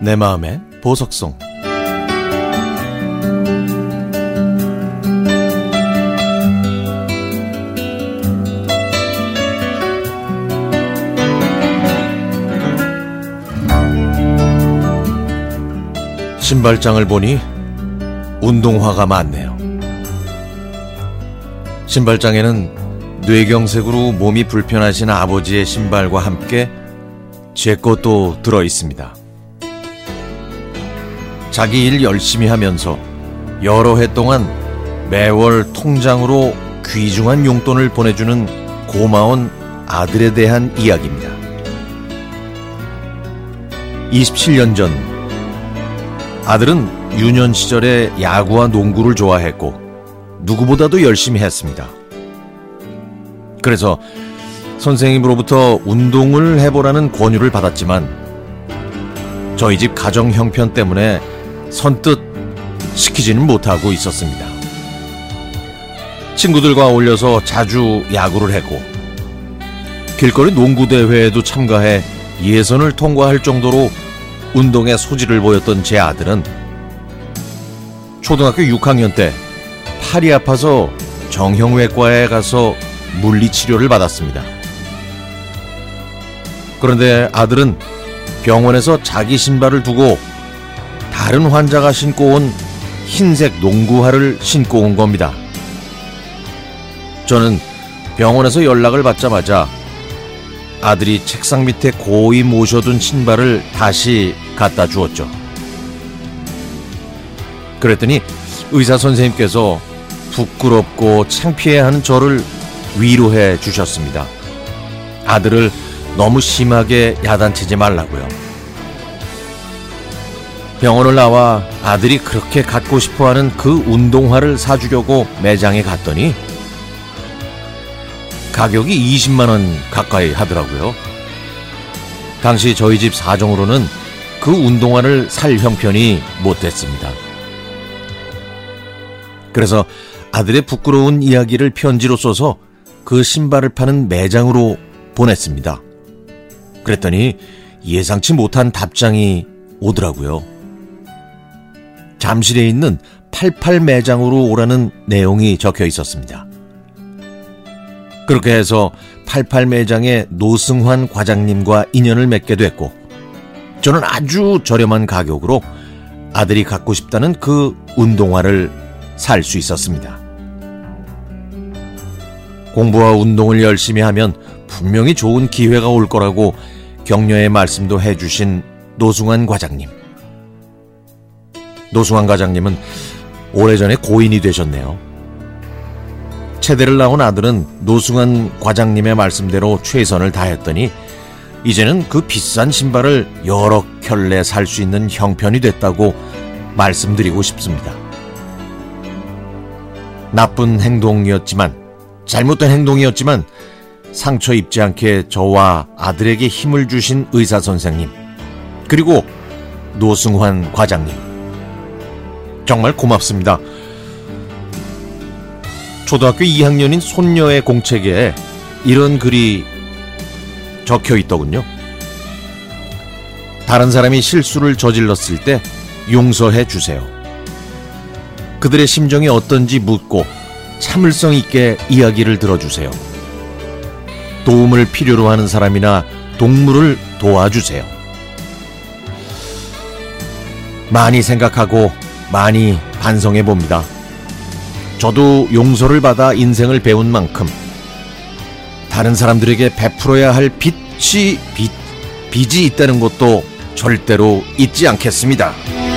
내 마음의 보석송 신발장을 보니 운동화가 많네요. 신발장에는 뇌경색으로 몸이 불편하신 아버지의 신발과 함께 제 것도 들어 있습니다. 자기 일 열심히 하면서 여러 해 동안 매월 통장으로 귀중한 용돈을 보내주는 고마운 아들에 대한 이야기입니다. 27년 전 아들은 유년 시절에 야구와 농구를 좋아했고 누구보다도 열심히 했습니다. 그래서 선생님으로부터 운동을 해보라는 권유를 받았지만 저희 집 가정 형편 때문에 선뜻 시키지는 못하고 있었습니다. 친구들과 어울려서 자주 야구를 했고 길거리 농구 대회에도 참가해 예선을 통과할 정도로 운동에 소질을 보였던 제 아들은 초등학교 6학년 때 팔이 아파서 정형외과에 가서 물리치료를 받았습니다. 그런데 아들은 병원에서 자기 신발을 두고 다른 환자가 신고 온 흰색 농구화를 신고 온 겁니다. 저는 병원에서 연락을 받자마자 아들이 책상 밑에 고이 모셔둔 신발을 다시 갖다 주었죠. 그랬더니 의사 선생님께서 부끄럽고 창피해하는 저를 위로해 주셨습니다. 아들을 너무 심하게 야단치지 말라고요. 병원을 나와 아들이 그렇게 갖고 싶어 하는 그 운동화를 사주려고 매장에 갔더니 가격이 20만원 가까이 하더라고요. 당시 저희 집 사정으로는 그 운동화를 살 형편이 못 됐습니다. 그래서 아들의 부끄러운 이야기를 편지로 써서 그 신발을 파는 매장으로 보냈습니다. 그랬더니 예상치 못한 답장이 오더라고요. 잠실에 있는 88 매장으로 오라는 내용이 적혀 있었습니다. 그렇게 해서 88 매장의 노승환 과장님과 인연을 맺게 됐고, 저는 아주 저렴한 가격으로 아들이 갖고 싶다는 그 운동화를 살 수 있었습니다. 공부와 운동을 열심히 하면 분명히 좋은 기회가 올 거라고 격려의 말씀도 해주신 노승환 과장님. 노승환 과장님은 오래전에 고인이 되셨네요. 체대를 나온 아들은 노승환 과장님의 말씀대로 최선을 다했더니 이제는 그 비싼 신발을 여러 켤레 살 수 있는 형편이 됐다고 말씀드리고 싶습니다. 나쁜 행동이었지만, 잘못된 행동이었지만, 상처 입지 않게 저와 아들에게 힘을 주신 의사 선생님, 그리고 노승환 과장님. 정말 고맙습니다. 초등학교 2학년인 손녀의 공책에 이런 글이 적혀 있더군요. 다른 사람이 실수를 저질렀을 때 용서해 주세요. 그들의 심정이 어떤지 묻고 참을성 있게 이야기를 들어주세요. 도움을 필요로 하는 사람이나 동물을 도와주세요. 많이 생각하고 많이 반성해 봅니다. 저도 용서를 받아 인생을 배운 만큼 다른 사람들에게 베풀어야 할 빚이 빚, 빚이 있다는 것도 절대로 잊지 않겠습니다.